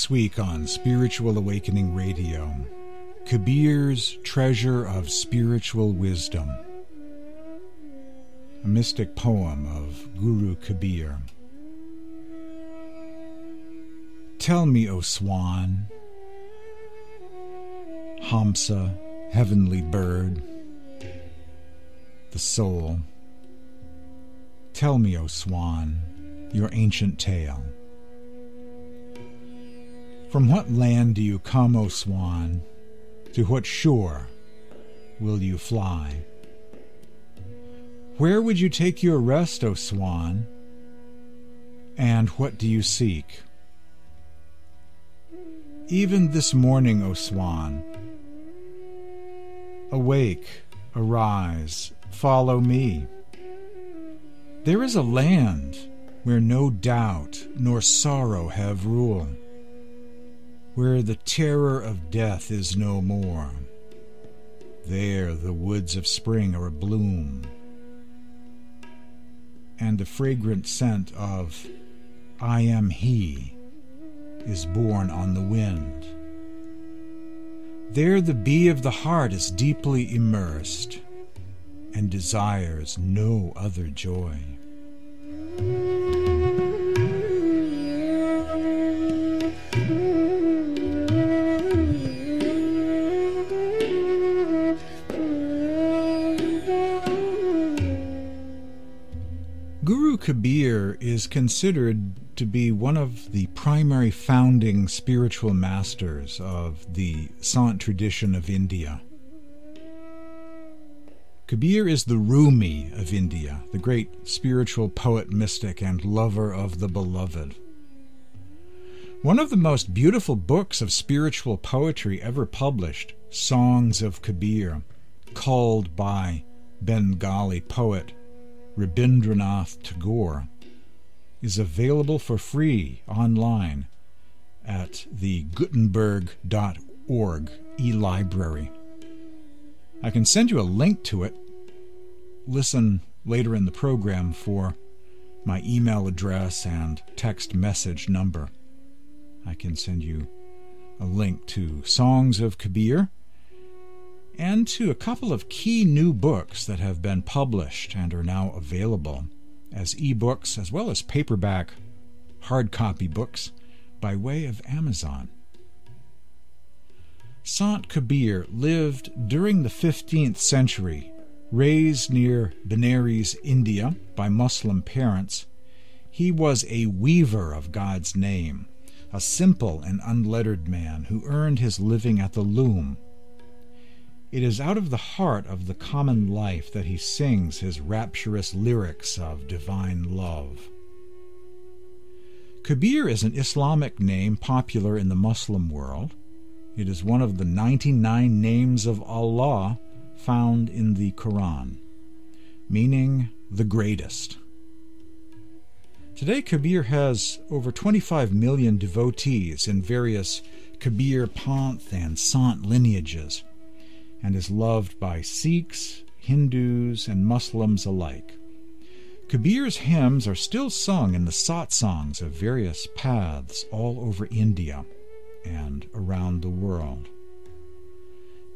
This week on Spiritual Awakening Radio, Kabir's Treasure of Spiritual Wisdom, a mystic poem of Guru Kabir. Tell me, O swan, Hamsa, heavenly bird, the soul, tell me, O swan, your ancient tale. From what land do you come, O swan? To what shore will you fly? Where would you take your rest, O swan? And what do you seek? Even this morning, O swan, awake, arise, follow me. There is a land where no doubt nor sorrow have rule where the terror of death is no more. There the woods of spring are abloom, and the fragrant scent of I am He is borne on the wind. There the bee of the heart is deeply immersed and desires no other joy. Kabir is considered to be one of the primary founding spiritual masters of the Sant tradition of India. Kabir is the Rumi of India, the great spiritual poet, mystic, and lover of the beloved. One of the most beautiful books of spiritual poetry ever published, Songs of Kabir, called by Bengali poet Rabindranath Tagore, is available for free online at the Gutenberg.org e-library. I can send you a link to it. Listen later in the program for my email address and text message number. I can send you a link to Songs of Kabir and to a couple of key new books that have been published and are now available as ebooks as well as paperback hard copy books by way of Amazon. Sant Kabir lived during the 15th century, raised near Benares, India, by Muslim parents. He was a weaver of God's name, a simple and unlettered man who earned his living at the loom it is out of the heart of the common life that he sings his rapturous lyrics of divine love. Kabir is an Islamic name popular in the Muslim world. It is one of the 99 names of Allah found in the Quran, meaning the greatest. Today, Kabir has over 25 million devotees in various Kabir Panth and Sant lineages and is loved by Sikhs, Hindus, and Muslims alike. Kabir's hymns are still sung in the satsangs of various paths all over India and around the world.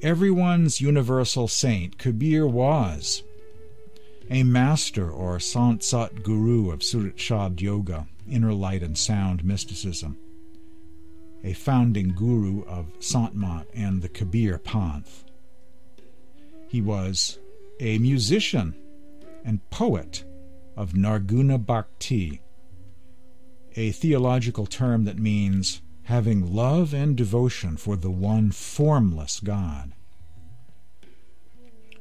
Everyone's universal saint, Kabir was a master or Sant Sat Guru of Surat Shabd Yoga, inner light and sound mysticism, a founding guru of Sant Mat and the Kabir Panth. He was a musician and poet of Nirguna Bhakti, a theological term that means having love and devotion for the one formless God.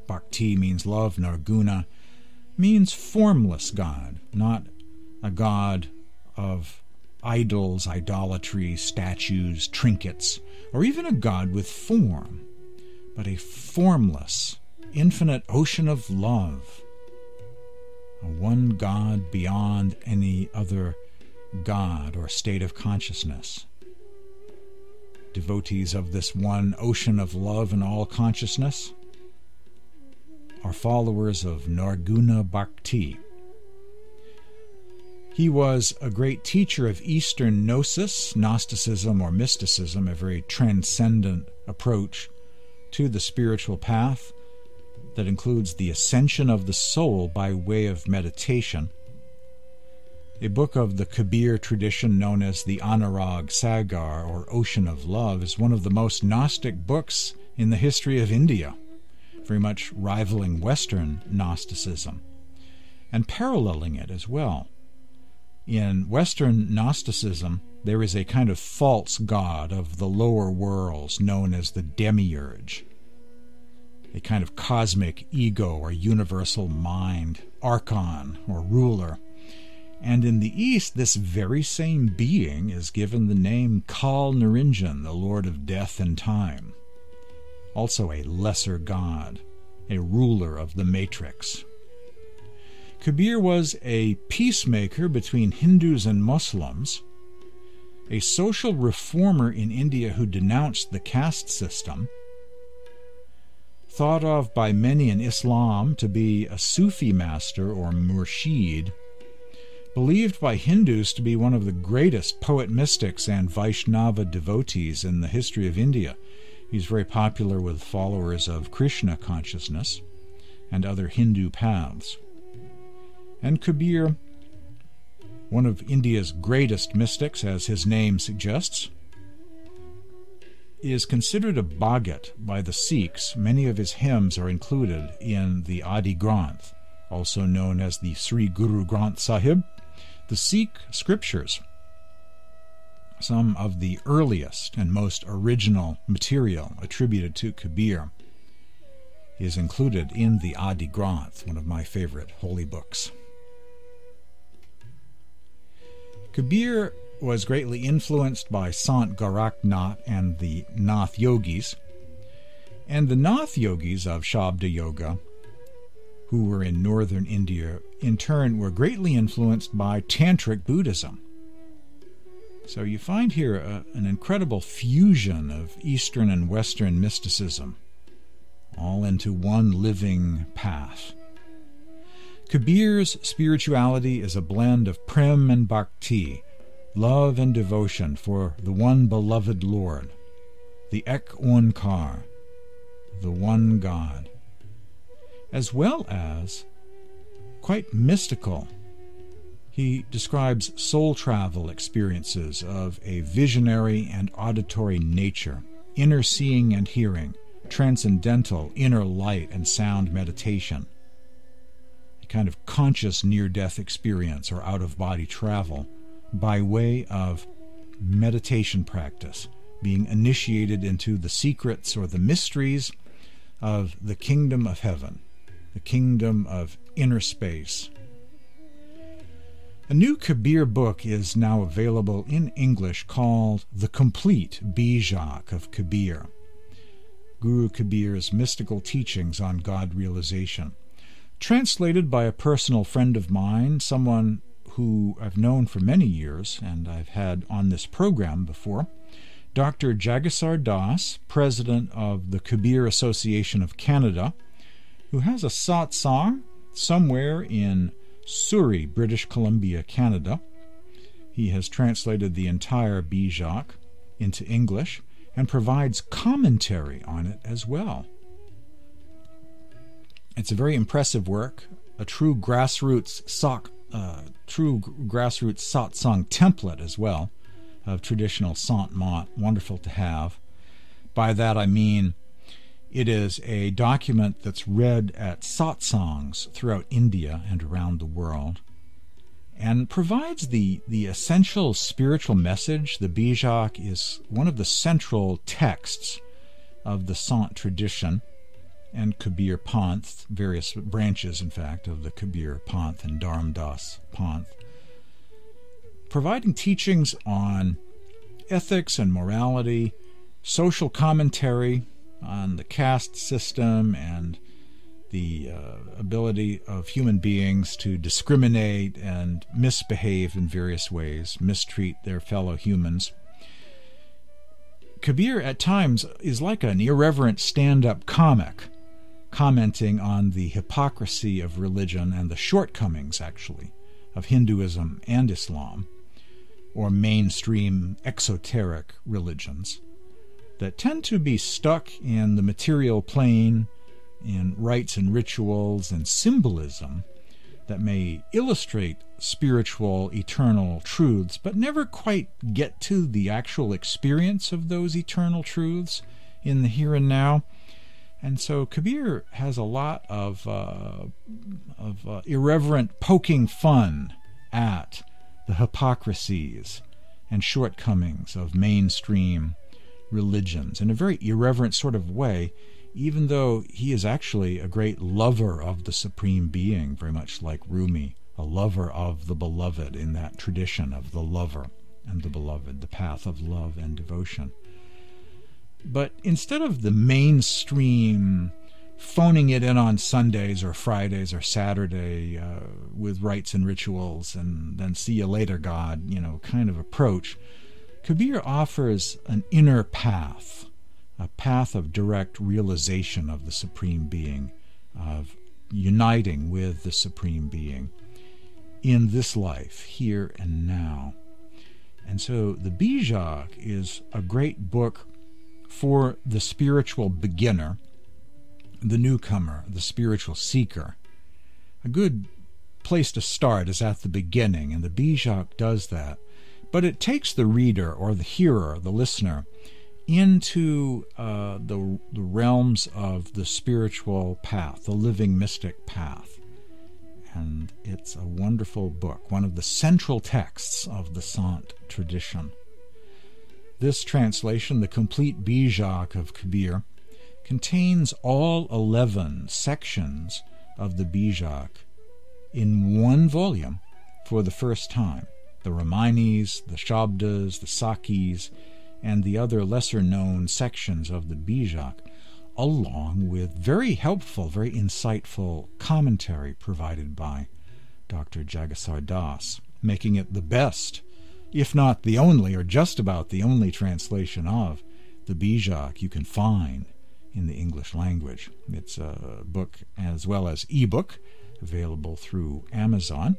Bhakti means love, Nirguna means formless God, not a God of idols, idolatry, statues, trinkets, or even a God with form, but a formless, infinite ocean of love, a one God beyond any other God or state of consciousness. Devotees of this one ocean of love and all consciousness are followers of Nirguna Bhakti. He was a great teacher of Eastern Gnosis, Gnosticism, or mysticism, a very transcendent approach to the spiritual path that includes the ascension of the soul by way of meditation. A book of the Kabir tradition known as the Anurag Sagar, or Ocean of Love, is one of the most Gnostic books in the history of India, very much rivaling Western Gnosticism, and paralleling it as well in Western Gnosticism, there is a kind of false god of the lower worlds known as the demiurge, a kind of cosmic ego or universal mind, archon or ruler. And in the East, this very same being is given the name Kal Niranjan, the Lord of Death and Time, also a lesser god, a ruler of the matrix. Kabir was a peacemaker between Hindus and Muslims, a social reformer in India who denounced the caste system, thought of by many in Islam to be a Sufi master or murshid, believed by Hindus to be one of the greatest poet mystics and Vaishnava devotees in the history of India. He's very popular with followers of Krishna consciousness and other Hindu paths. And Kabir, one of India's greatest mystics, as his name suggests, is considered a Bhagat by the Sikhs. Many of his hymns are included in the Adi Granth, also known as the Sri Guru Granth Sahib, the Sikh scriptures. Some of the earliest and most original material attributed to Kabir is included in the Adi Granth, one of my favorite holy books. Kabir was greatly influenced by Sant Gorakhnath and the Nath Yogis, and the Nath Yogis of Shabda Yoga, who were in northern India, in turn were greatly influenced by Tantric Buddhism. So you find here a, an incredible fusion of Eastern and Western mysticism, all into one living path. Kabir's spirituality is a blend of prem and bhakti, love and devotion for the one beloved Lord, the Ek Onkar, the one God, as well as quite mystical. He describes soul travel experiences of a visionary and auditory nature, inner seeing and hearing, transcendental inner light and sound meditation a kind of conscious near death experience or out of body travel by way of meditation practice, being initiated into the secrets or the mysteries of the kingdom of heaven, the kingdom of inner space. A new Kabir book is now available in English called The Complete Bijak of Kabir, Guru Kabir's mystical teachings on God realization translated by a personal friend of mine, someone who I've known for many years and I've had on this program before, Dr. Jagessar Das, president of the Kabir Association of Canada, who has a satsang somewhere in Surrey, British Columbia, Canada. He has translated the entire Bijak into English and provides commentary on it as well. It's a very impressive work, a true grassroots sock, uh, true grassroots satsang template as well of traditional Sant Mat. Wonderful to have. By that I mean it is a document that's read at satsangs throughout India and around the world and provides the, the essential spiritual message. The Bijak is one of the central texts of the Sant tradition and Kabir Panth, various branches, in fact, of the Kabir Panth and Dharam Das Panth, providing teachings on ethics and morality, social commentary on the caste system and the uh, ability of human beings to discriminate and misbehave in various ways, mistreat their fellow humans. Kabir at times is like an irreverent stand up comic commenting on the hypocrisy of religion and the shortcomings, actually, of Hinduism and Islam, or mainstream exoteric religions, that tend to be stuck in the material plane, in rites and rituals and symbolism that may illustrate spiritual, eternal truths, but never quite get to the actual experience of those eternal truths in the here and now. And so Kabir has a lot of, uh, of uh, irreverent poking fun at the hypocrisies and shortcomings of mainstream religions in a very irreverent sort of way, even though he is actually a great lover of the Supreme Being, very much like Rumi, a lover of the beloved in that tradition of the lover and the beloved, the path of love and devotion. But instead of the mainstream phoning it in on Sundays or Fridays or Saturday uh, with rites and rituals and then see you later, God, you know, kind of approach, Kabir offers an inner path, a path of direct realization of the Supreme Being, of uniting with the Supreme Being in this life, here and now. And so the Bijak is a great book for the spiritual beginner, the newcomer, the spiritual seeker. A good place to start is at the beginning, and the Bijak does that. But it takes the reader or the hearer, the listener, into uh, the, the realms of the spiritual path, the living mystic path. And it's a wonderful book, one of the central texts of the Sant tradition. This translation, the complete Bijak of Kabir, contains all 11 sections of the Bijak in one volume for the first time. The Ramayanis, the Shabdas, the Sakis, and the other lesser known sections of the Bijak, along with very helpful, very insightful commentary provided by Dr. Jagessar Das, making it the best if not the only or just about the only translation of the Bijak you can find in the English language. It's a book as well as ebook available through Amazon.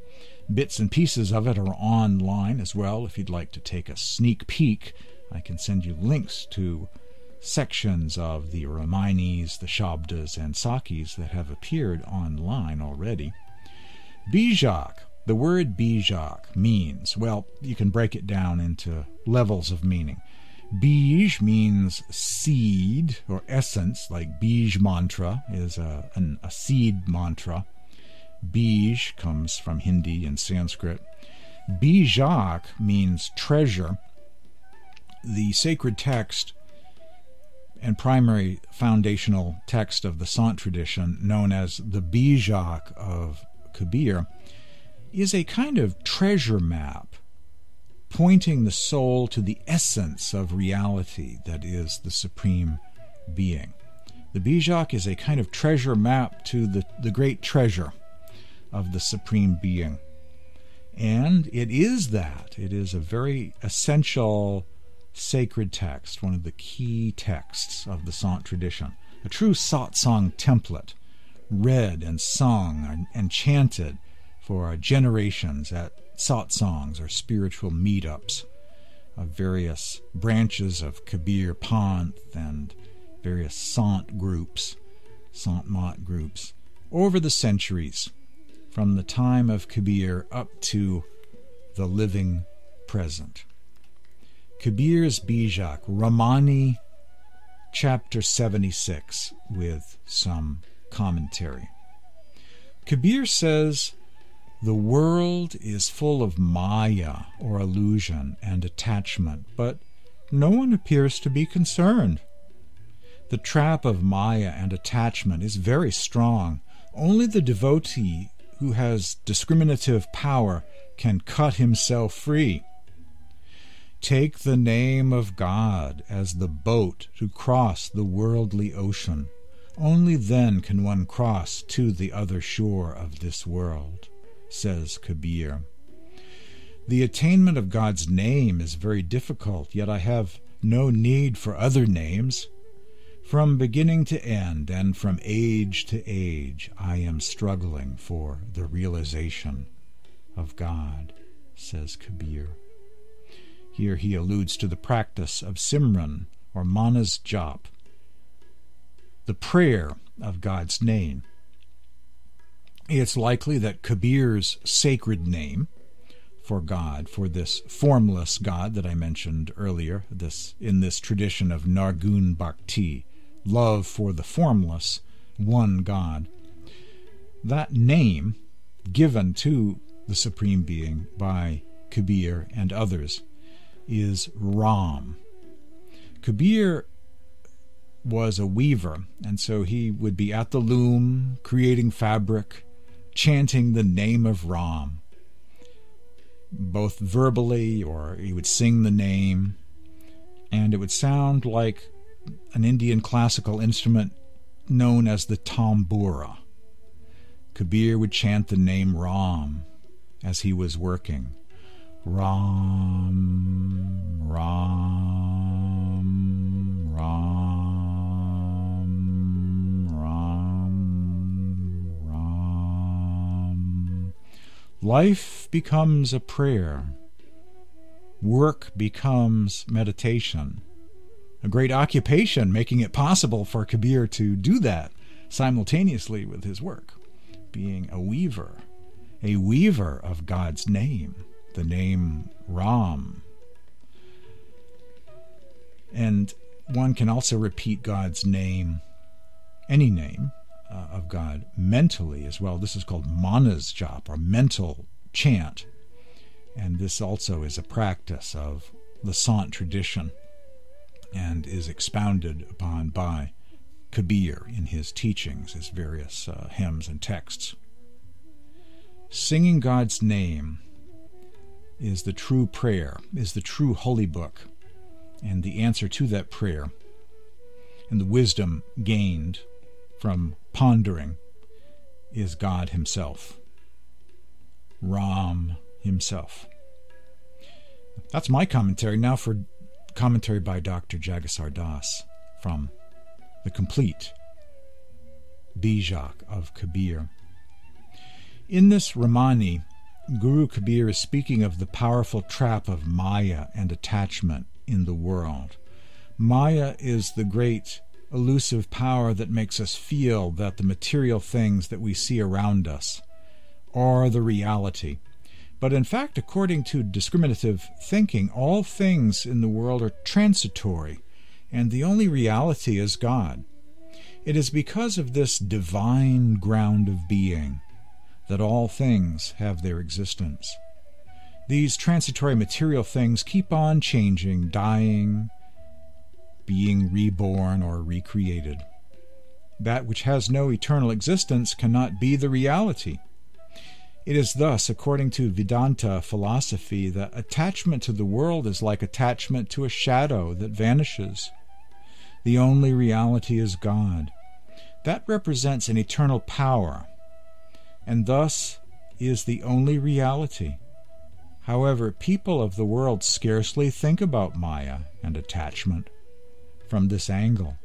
Bits and pieces of it are online as well. If you'd like to take a sneak peek, I can send you links to sections of the Ramayanis, the Shabdas, and Sakis that have appeared online already. Bijak the word bijak means, well, you can break it down into levels of meaning. Bij means seed or essence, like Bij mantra is a, an, a seed mantra. Bij comes from Hindi and Sanskrit. Bijak means treasure. The sacred text and primary foundational text of the Sant tradition, known as the Bijak of Kabir, is a kind of treasure map pointing the soul to the essence of reality that is the Supreme Being. The Bijak is a kind of treasure map to the, the great treasure of the Supreme Being. And it is that. It is a very essential sacred text, one of the key texts of the Sant tradition, a true satsang template, read and sung and, and chanted for generations at satsangs or spiritual meetups of various branches of Kabir Panth and various Sant groups, Sant Mat groups, over the centuries, from the time of Kabir up to the living present. Kabir's Bijak, Ramani, chapter 76, with some commentary. Kabir says the world is full of maya, or illusion, and attachment, but no one appears to be concerned. The trap of maya and attachment is very strong. Only the devotee who has discriminative power can cut himself free. Take the name of God as the boat to cross the worldly ocean. Only then can one cross to the other shore of this world says Kabir. The attainment of God's name is very difficult, yet I have no need for other names. From beginning to end and from age to age, I am struggling for the realization of God, says Kabir. Here he alludes to the practice of Simran or Manas Jap, the prayer of God's name. It's likely that Kabir's sacred name for God, for this formless God that I mentioned earlier, this in this tradition of Nirgun Bhakti, love for the formless, one God. That name given to the Supreme Being by Kabir and others is Ram. Kabir was a weaver, and so he would be at the loom creating fabric, chanting the name of Ram, both verbally or he would sing the name, and it would sound like an Indian classical instrument known as the tambura. Kabir would chant the name Ram as he was working. Ram, Ram, Ram, Life becomes a prayer. Work becomes meditation a great occupation, making it possible for Kabir to do that simultaneously with his work, being a weaver, a weaver of God's name, the name Ram. And one can also repeat God's name, any name uh, of God, mentally as well. This is called manas jap, or mental chant. And this also is a practice of the Sant tradition and is expounded upon by Kabir in his teachings, his various uh, hymns and texts. Singing God's name is the true prayer, is the true holy book, and the answer to that prayer and the wisdom gained from pondering is God Himself, Ram Himself. That's my commentary. Now for Commentary by Dr. Jagessar Das from The Complete Bijak of Kabir. In this Ramani, Guru Kabir is speaking of the powerful trap of Maya and attachment in the world. Maya is the great elusive power that makes us feel that the material things that we see around us are the reality but in fact, according to discriminative thinking, all things in the world are transitory, and the only reality is God. It is because of this divine ground of being that all things have their existence. These transitory material things keep on changing, dying, being reborn or recreated. That which has no eternal existence cannot be the reality. It is thus, according to Vedanta philosophy, that attachment to the world is like attachment to a shadow that vanishes. The only reality is God. That represents an eternal power, and thus is the only reality. However, people of the world scarcely think about Maya and attachment from this angle.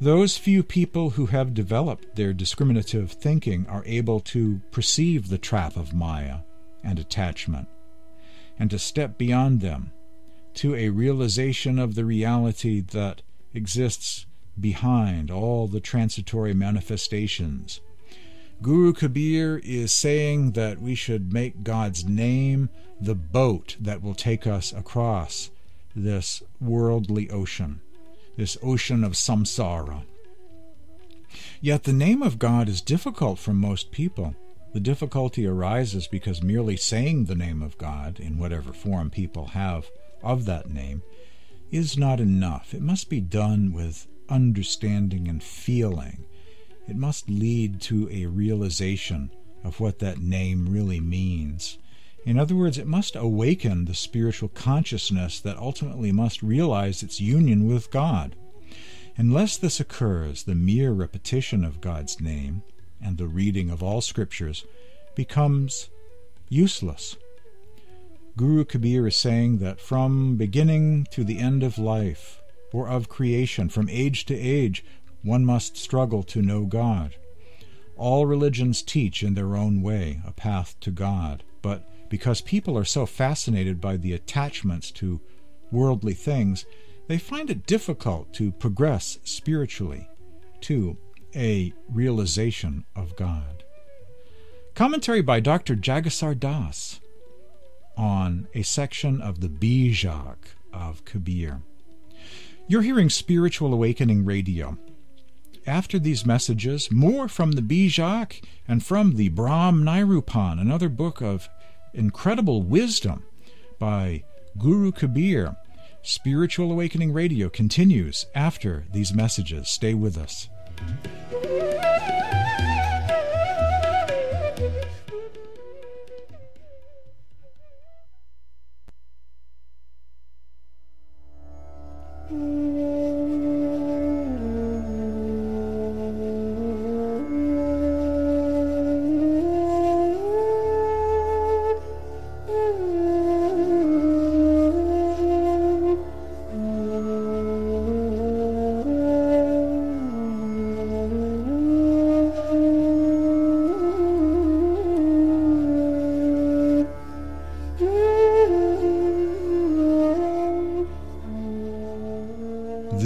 Those few people who have developed their discriminative thinking are able to perceive the trap of Maya and attachment, and to step beyond them to a realization of the reality that exists behind all the transitory manifestations. Guru Kabir is saying that we should make God's name the boat that will take us across this worldly ocean this ocean of samsara. Yet the name of God is difficult for most people. The difficulty arises because merely saying the name of God, in whatever form people have of that name, is not enough. It must be done with understanding and feeling. It must lead to a realization of what that name really means. In other words, it must awaken the spiritual consciousness that ultimately must realize its union with God. Unless this occurs, the mere repetition of God's name and the reading of all scriptures becomes useless. Guru Kabir is saying that from beginning to the end of life, or of creation. From age to age, one must struggle to know God. All religions teach in their own way a path to God, but because people are so fascinated by the attachments to worldly things, they find it difficult to progress spiritually to a realization of God. Commentary by Dr. Jagessar Das on a section of the Bijak of Kabir. You're hearing Spiritual Awakening Radio. After these messages, more from the Bijak and from the Brahm Nirupan, another book of incredible wisdom by Guru Kabir. Spiritual Awakening Radio continues after these messages. Stay with us.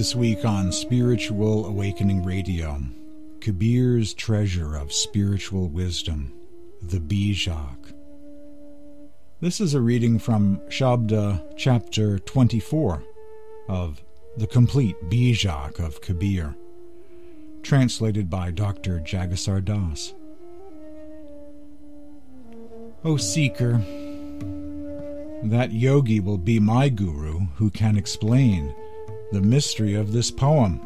This week on Spiritual Awakening Radio, Kabir's treasure of spiritual wisdom, the Bijak. This is a reading from Shabda chapter 24 of the complete Bijak of Kabir, translated by Dr. Jagessar Das. O seeker, that yogi will be my guru who can explain the mystery of this poem.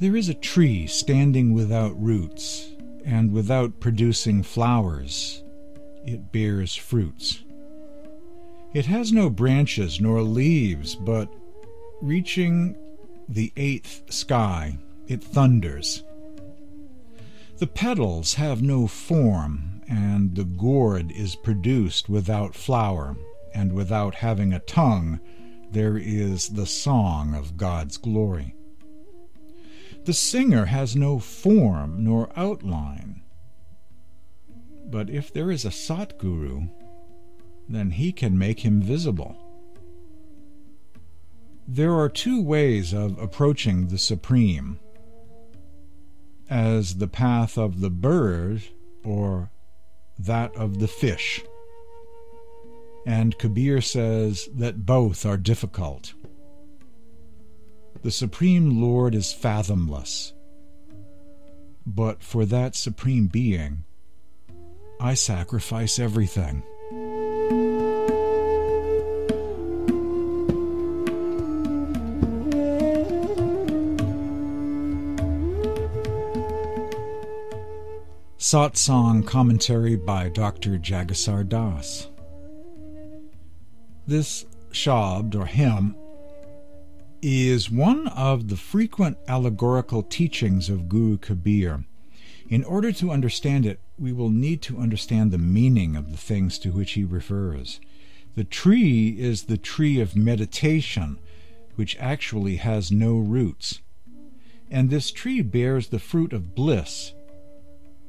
There is a tree standing without roots, and without producing flowers, it bears fruits. It has no branches nor leaves, but reaching the eighth sky, it thunders. The petals have no form, and the gourd is produced without flower, and without having a tongue, there is the song of God's glory. The singer has no form nor outline. But if there is a Satguru, then he can make him visible. There are two ways of approaching the Supreme as the path of the bird or that of the fish and Kabir says that both are difficult. The Supreme Lord is fathomless, but for that Supreme Being, I sacrifice everything. Satsang Commentary by Dr. Jagessar Das. This shabd or hymn is one of the frequent allegorical teachings of Guru Kabir. In order to understand it, we will need to understand the meaning of the things to which he refers. The tree is the tree of meditation, which actually has no roots. And this tree bears the fruit of bliss,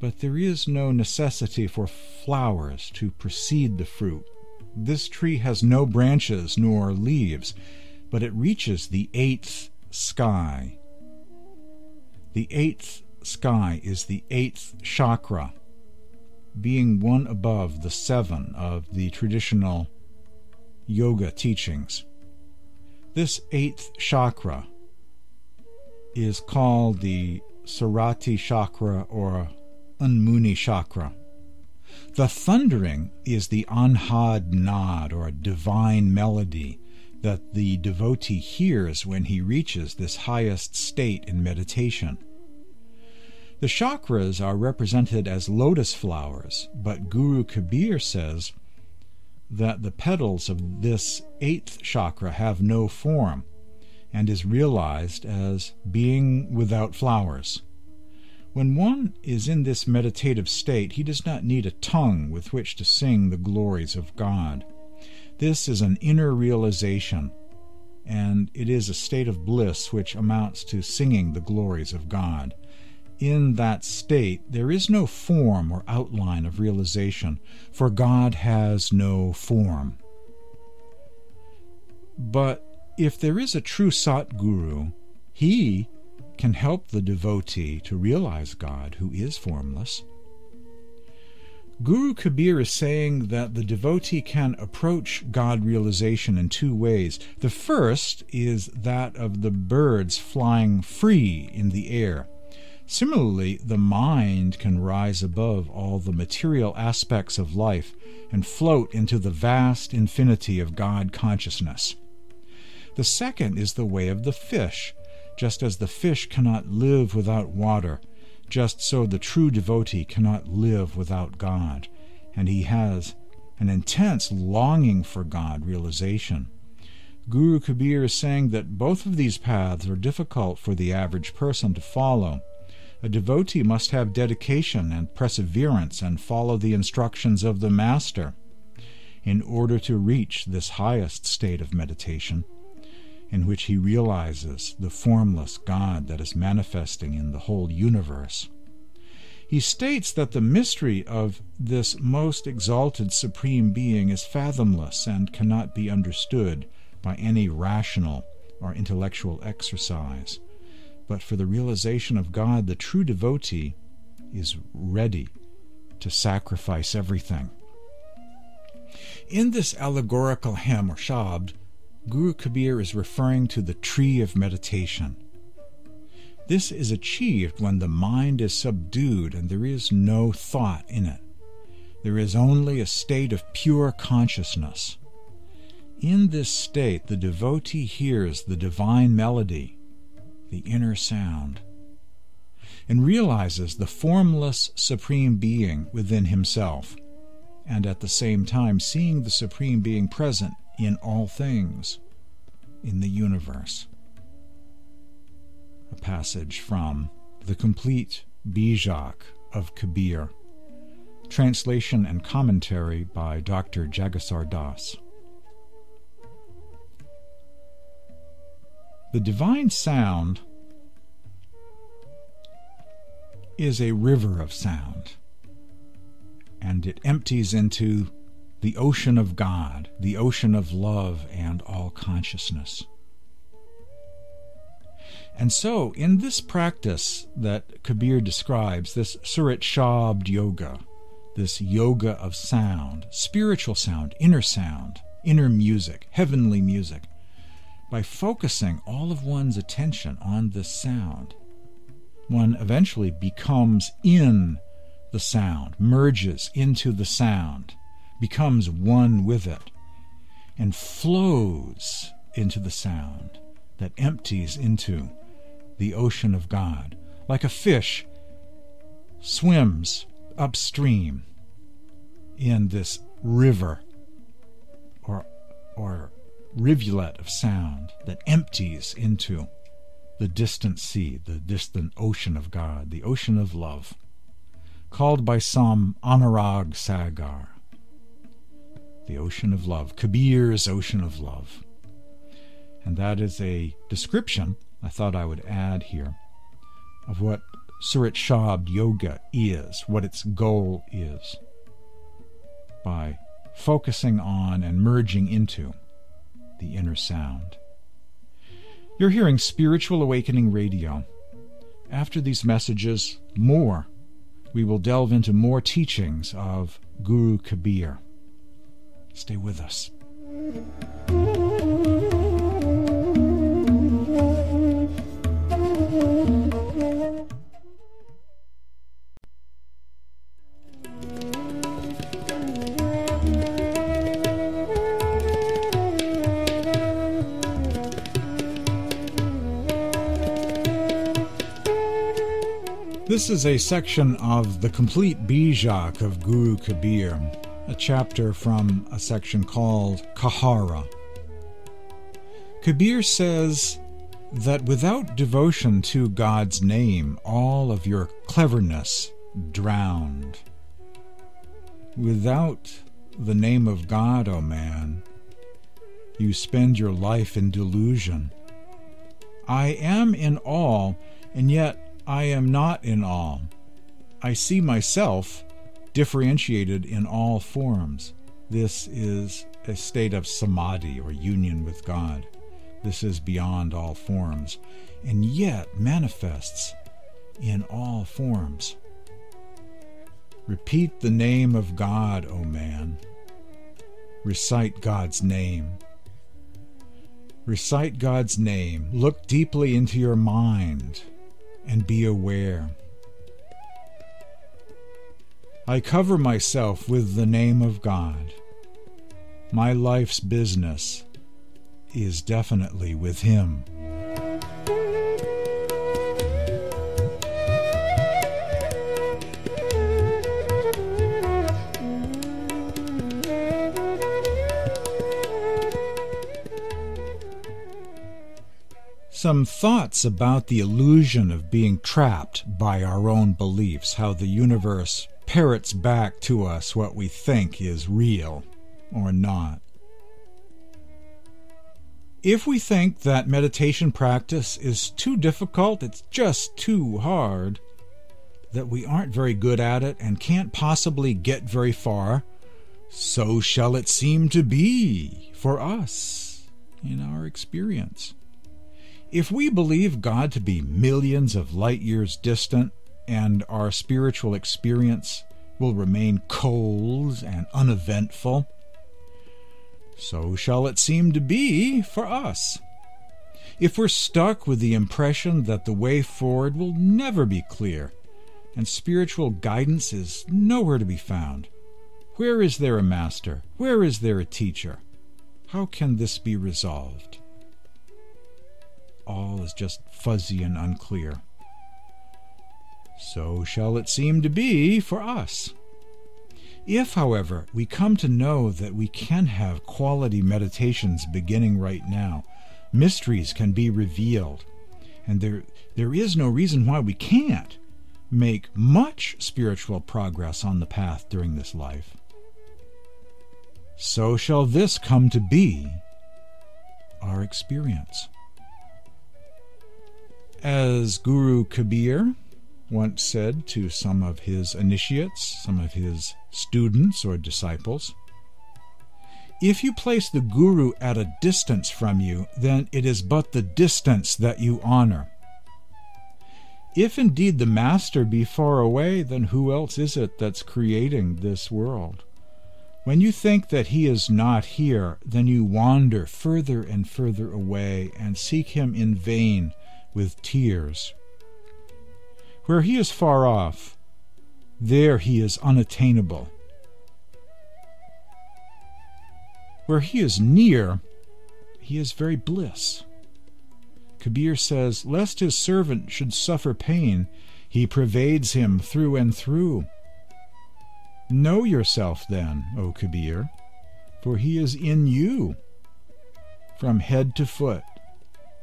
but there is no necessity for flowers to precede the fruit. This tree has no branches nor leaves, but it reaches the eighth sky. The eighth sky is the eighth chakra, being one above the seven of the traditional yoga teachings. This eighth chakra is called the Sarati chakra or Anmuni chakra. The thundering is the anhad nad, or divine melody, that the devotee hears when he reaches this highest state in meditation. The chakras are represented as lotus flowers, but Guru Kabir says that the petals of this eighth chakra have no form and is realized as being without flowers. When one is in this meditative state, he does not need a tongue with which to sing the glories of God. This is an inner realization. and it is a state of bliss which amounts to singing the glories of God. In that state, there is no form or outline of realization, for God has no form. But if there is a true Satguru, he can help the devotee to realize God, who is formless. Guru Kabir is saying that the devotee can approach God realization in two ways. The first is that of the birds flying free in the air. Similarly, the mind can rise above all the material aspects of life and float into the vast infinity of God consciousness. The second is the way of the fish. Just as the fish cannot live without water, just so the true devotee cannot live without God, and he has an intense longing for God realization. Guru Kabir is saying that both of these paths are difficult for the average person to follow. A devotee must have dedication and perseverance and follow the instructions of the Master in order to reach this highest state of meditation in which he realizes the formless God that is manifesting in the whole universe. He states that the mystery of this most exalted Supreme Being is fathomless and cannot be understood by any rational or intellectual exercise. But for the realization of God, the true devotee is ready to sacrifice everything. In this allegorical hymn or shabd, Guru Kabir is referring to the tree of meditation. This is achieved when the mind is subdued and there is no thought in it. There is only a state of pure consciousness. In this state, the devotee hears the divine melody, the inner sound, and realizes the formless Supreme Being within himself, and at the same time seeing the Supreme Being present in all things in the universe. A passage from The Complete Bijak of Kabir, translation and commentary by Dr. Jagessar Das. The divine sound is a river of sound, and it empties into the ocean of God, the ocean of love and all consciousness. And so, in this practice that Kabir describes, this Surat Shabd Yoga, this yoga of sound, spiritual sound, inner sound, inner music, heavenly music, by focusing all of one's attention on this sound, one eventually becomes in the sound, merges into the sound becomes one with it and flows into the sound that empties into the ocean of God, like a fish swims upstream in this river or, or rivulet of sound that empties into the distant sea, the distant ocean of God, the ocean of love, called by some Anurag Sagar the ocean of love, Kabir's ocean of love. And that is a description I thought I would add here of what Surat Shabd Yoga is, what its goal is, by focusing on and merging into the inner sound. You're hearing Spiritual Awakening Radio. After these messages, more. We will delve into more teachings of Guru Kabir. Stay with us. This is a section of the complete Bijak of Guru Kabir a chapter from a section called Kahara. Kabir says that without devotion to God's name, all of your cleverness drowned. Without the name of God, O oh man, You spend your life in delusion. I am in all, and yet I am not in all. I see myself differentiated in all forms. This is a state of samadhi or union with God. This is beyond all forms, and yet manifests in all forms. Repeat the name of God, O man. Recite God's name. Recite God's name. Look deeply into your mind and be aware. I cover myself with the name of God. My life's business is definitely with Him. Some thoughts about the illusion of being trapped by our own beliefs, how the universe parrots back to us what we think is real or not. If we think that meditation practice is too difficult, it's just too hard, that we aren't very good at it and can't possibly get very far, so shall it seem to be for us in our experience. If we believe God to be millions of light years distant and our spiritual experience will remain cold and uneventful, so shall it seem to be for us. If we're stuck with the impression that the way forward will never be clear and spiritual guidance is nowhere to be found, where is there a master? Where is there a teacher? How can this be resolved? All is just fuzzy and unclear. So shall it seem to be for us. If, however, we come to know that we can have quality meditations beginning right now, mysteries can be revealed, and there, there is no reason why we can't make much spiritual progress on the path during this life. So shall this come to be our experience. As Guru Kabir once said to some of his initiates, some of his students or disciples. If you place the Guru at a distance from you, then it is but the distance that you honor. If indeed the Master be far away, then who else is it that's creating this world? When you think that he is not here, then you wander further and further away and seek him in vain with tears. Where he is far off, there he is unattainable. Where he is near, he is very bliss. Kabir says, Lest his servant should suffer pain, he pervades him through and through. Know yourself then, O Kabir, for he is in you, from head to foot.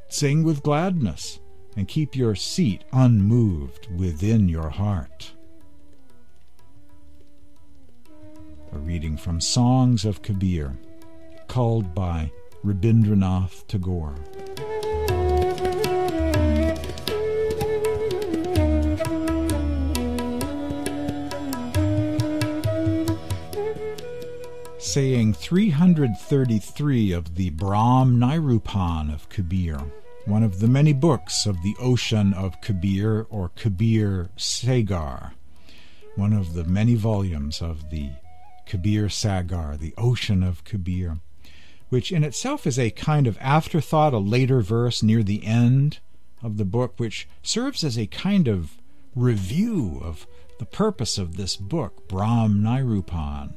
Sing with gladness and keep your seat unmoved within your heart. A reading from Songs of Kabir, called by Rabindranath Tagore. Saying 333 of the Brahm Nirupan of Kabir one of the many books of the Ocean of Kabir or Kabir Sagar, one of the many volumes of the Kabir Sagar, the Ocean of Kabir, which in itself is a kind of afterthought, a later verse near the end of the book, which serves as a kind of review of the purpose of this book, Brahm Nirupan.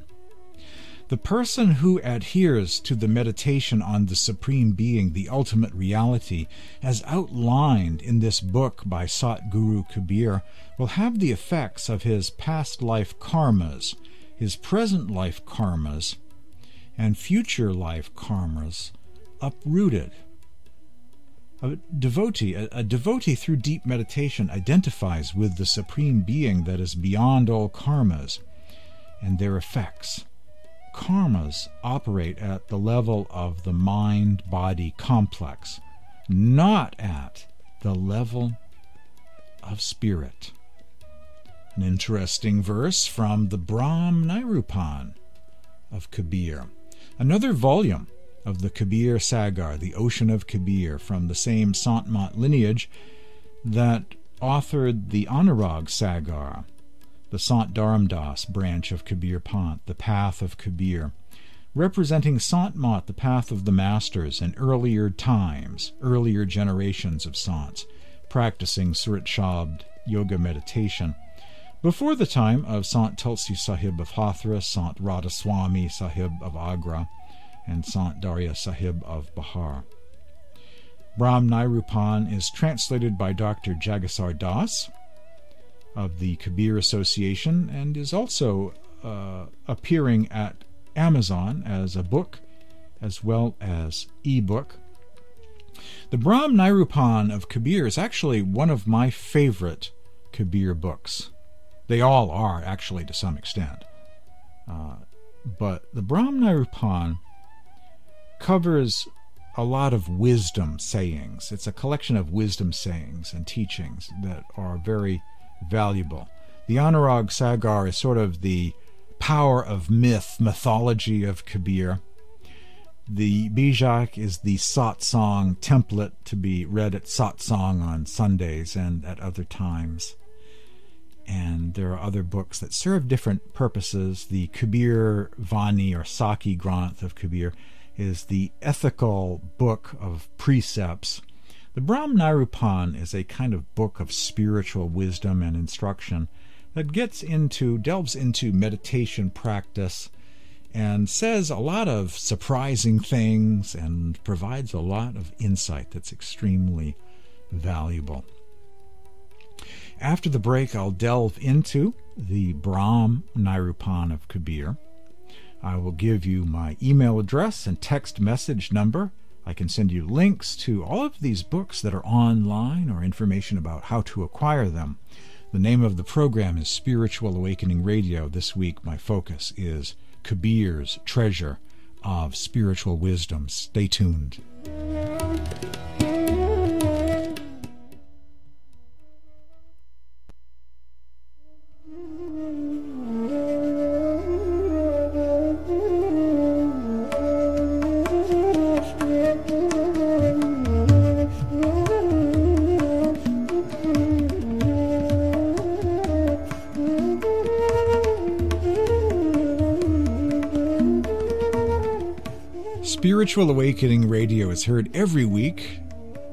The person who adheres to the meditation on the Supreme Being, the ultimate reality, as outlined in this book by Sat Guru Kabir, will have the effects of his past life karmas, his present life karmas, and future life karmas uprooted. A devotee, a, a, devotee through deep meditation identifies with the Supreme Being that is beyond all karmas and their effects karmas operate at the level of the mind body complex, not at the level of spirit. An interesting verse from the Brahm Nirupan of Kabir, another volume of the Kabir Sagar, the Ocean of Kabir, from the same Sant lineage that authored the Anurag Sagar, the Sant Dharamdas branch of Kabir Panth, the Path of Kabir, representing Sant Mat, the path of the masters in earlier times, earlier generations of Sants, practicing Surat Shabd yoga meditation. Before the time of Sant Tulsi Sahib of Hathras, Sant Radhaswami Sahib of Agra, and Sant Darya Sahib of Bihar. Brahm Nirupan is translated by Dr. Jagessar Das of the Kabir Association and is also uh, appearing at Amazon as a book as well as ebook. The Brahm Nirupan of Kabir is actually one of my favorite Kabir books. They all are, actually, to some extent. Uh, but the Brahm Nirupan covers a lot of wisdom sayings. It's a collection of wisdom sayings and teachings that are very valuable. The Anurag Sagar is sort of the power of myth, mythology of Kabir. The Bijak is the satsang template to be read at satsang on Sundays and at other times. And there are other books that serve different purposes. The Kabir Vani or Sakhi Granth of Kabir is the ethical book of precepts. The Brahm Nirupan is a kind of book of spiritual wisdom and instruction that gets into, delves into meditation practice and says a lot of surprising things and provides a lot of insight that's extremely valuable. After the break, I'll delve into the Brahm Nirupan of Kabir I will give you my email address and text message number. I can send you links to all of these books that are online or information about how to acquire them. The name of the program is Spiritual Awakening Radio. This week, my focus is Kabir's Treasure of Spiritual Wisdom. Stay tuned. Spiritual Awakening Radio is heard every week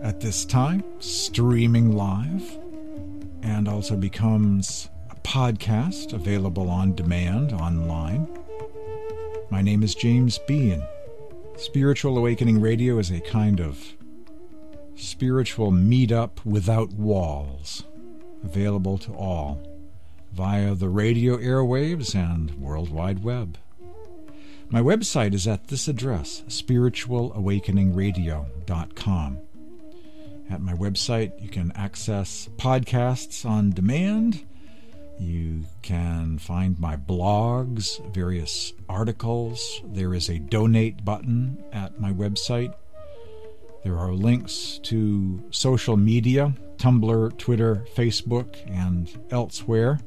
at this time, streaming live, and also becomes a podcast available on demand online. My name is James Bean. Spiritual Awakening Radio is a kind of spiritual meetup without walls, available to all via the radio airwaves and World Wide Web. My website is at this address, spiritualawakeningradio.com. At my website, you can access podcasts on demand. You can find my blogs, various articles. There is a donate button at my website. There are links to social media Tumblr, Twitter, Facebook, and elsewhere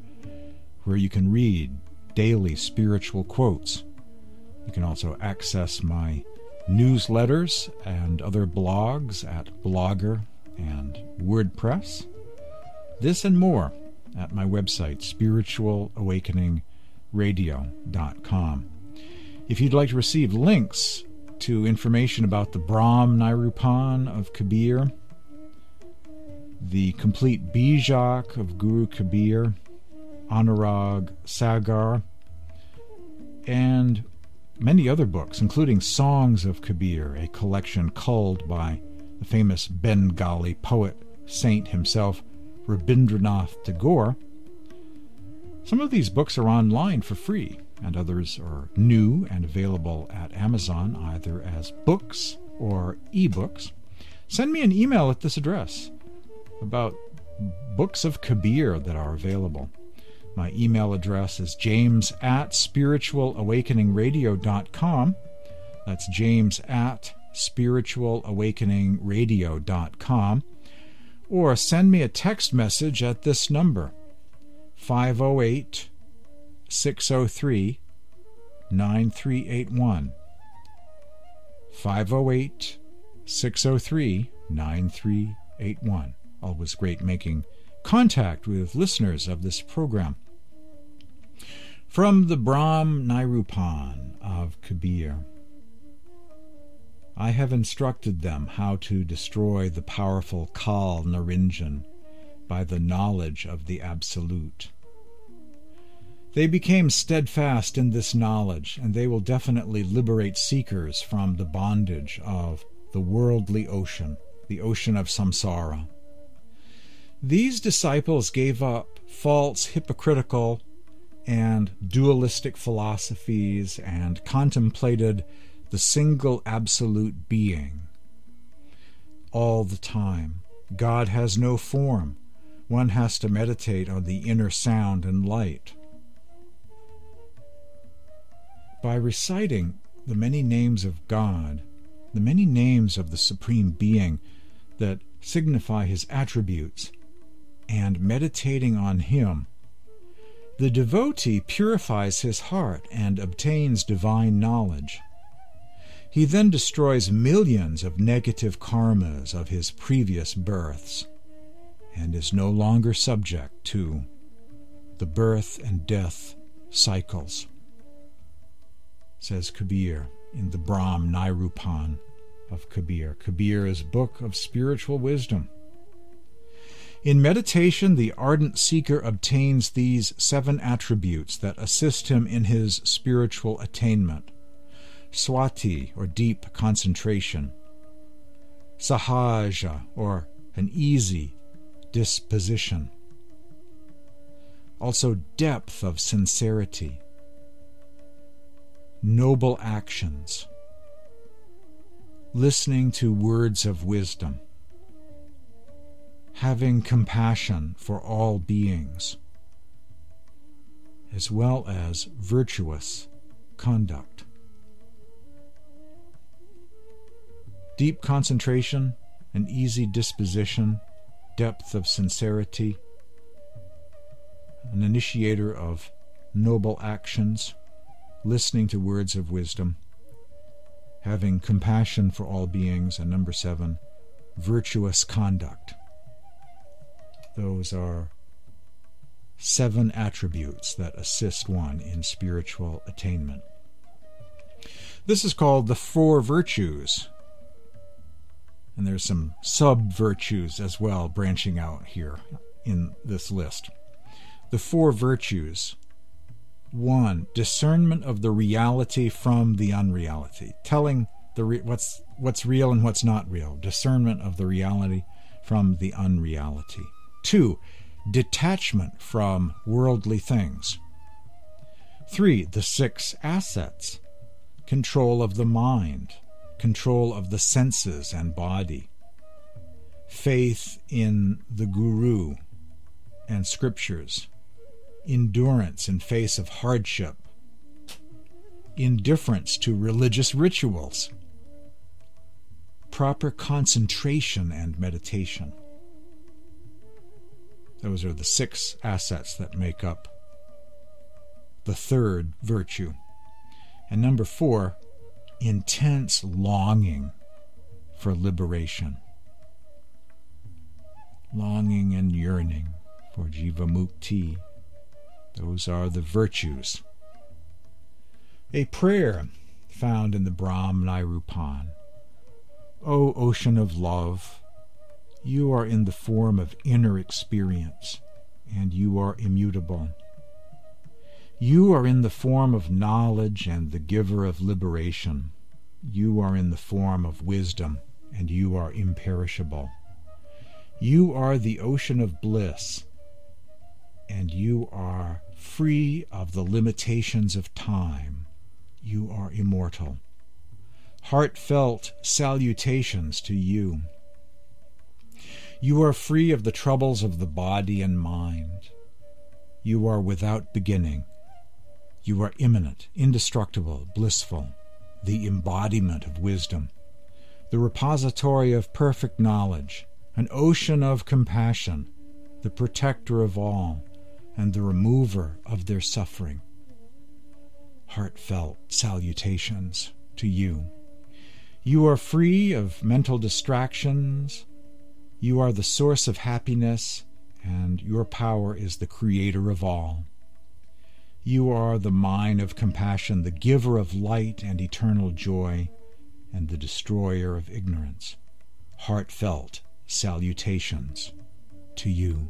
where you can read daily spiritual quotes you can also access my newsletters and other blogs at Blogger and WordPress. This and more at my website, spiritualawakeningradio.com. If you'd like to receive links to information about the Brahm Nirupan of Kabir, the complete Bijak of Guru Kabir, Anurag Sagar, and many other books, including Songs of Kabir, a collection culled by the famous Bengali poet saint himself, Rabindranath Tagore. Some of these books are online for free, and others are new and available at Amazon either as books or ebooks. Send me an email at this address about books of Kabir that are available. My email address is james at spiritualawakeningradio.com. That's james at spiritualawakeningradio.com. Or send me a text message at this number 508 603 9381. 508 603 9381. Always great making contact with listeners of this program. From the Brahm Nirupan of Kabir. I have instructed them how to destroy the powerful Kal Niranjan by the knowledge of the Absolute. They became steadfast in this knowledge, and they will definitely liberate seekers from the bondage of the worldly ocean, the ocean of samsara. These disciples gave up false, hypocritical, and dualistic philosophies and contemplated the single absolute being all the time. God has no form. One has to meditate on the inner sound and light. by reciting the many names of God, the many names of the Supreme Being that signify His attributes, and meditating on Him, the devotee purifies his heart and obtains divine knowledge. He then destroys millions of negative karmas of his previous births and is no longer subject to the birth and death cycles says Kabir in the Brahm Nirupan of Kabir. Kabir is book of spiritual wisdom. In meditation, the ardent seeker obtains these seven attributes that assist him in his spiritual attainment. Swati, or deep concentration, sahaja, or an easy disposition, also depth of sincerity, noble actions, listening to words of wisdom, having compassion for all beings, as well as virtuous conduct. Deep concentration, an easy disposition, depth of sincerity, an initiator of noble actions listening to words of wisdom, having compassion for all beings, and number seven, virtuous conduct. Those are seven attributes that assist one in spiritual attainment. This is called the Four Virtues. And there's some sub virtues as well branching out here in this list. The Four Virtues 1. Discernment of the reality from the unreality. Telling the re- what's what's real and what's not real. Discernment of the reality from the unreality. 2. Detachment from worldly things. 3. The six assets. Control of the mind, control of the senses and body. Faith in the Guru and scriptures endurance in face of hardship, indifference to religious rituals, proper concentration and meditation. Those are the six assets that make up the third virtue. And number four, intense longing for liberation. Longing and yearning for Jivamukti, those are the virtues. A prayer found in the Brahm Nirupan. O ocean of love, you are in the form of inner experience, and you are immutable. You are in the form of knowledge and the giver of liberation. You are in the form of wisdom, and you are imperishable. You are the ocean of bliss, and you are free of the limitations of time. You are immortal. Heartfelt salutations to you. You are free of the troubles of the body and mind. You are without beginning. You are immanent, indestructible, blissful, the embodiment of wisdom, the repository of perfect knowledge, an ocean of compassion, the protector of all, and the remover of their suffering. Heartfelt salutations to you. You are free of mental distractions. You are the source of happiness, and your power is the creator of all. You are the mine of compassion, the giver of light and eternal joy, and the destroyer of ignorance. Heartfelt salutations to you.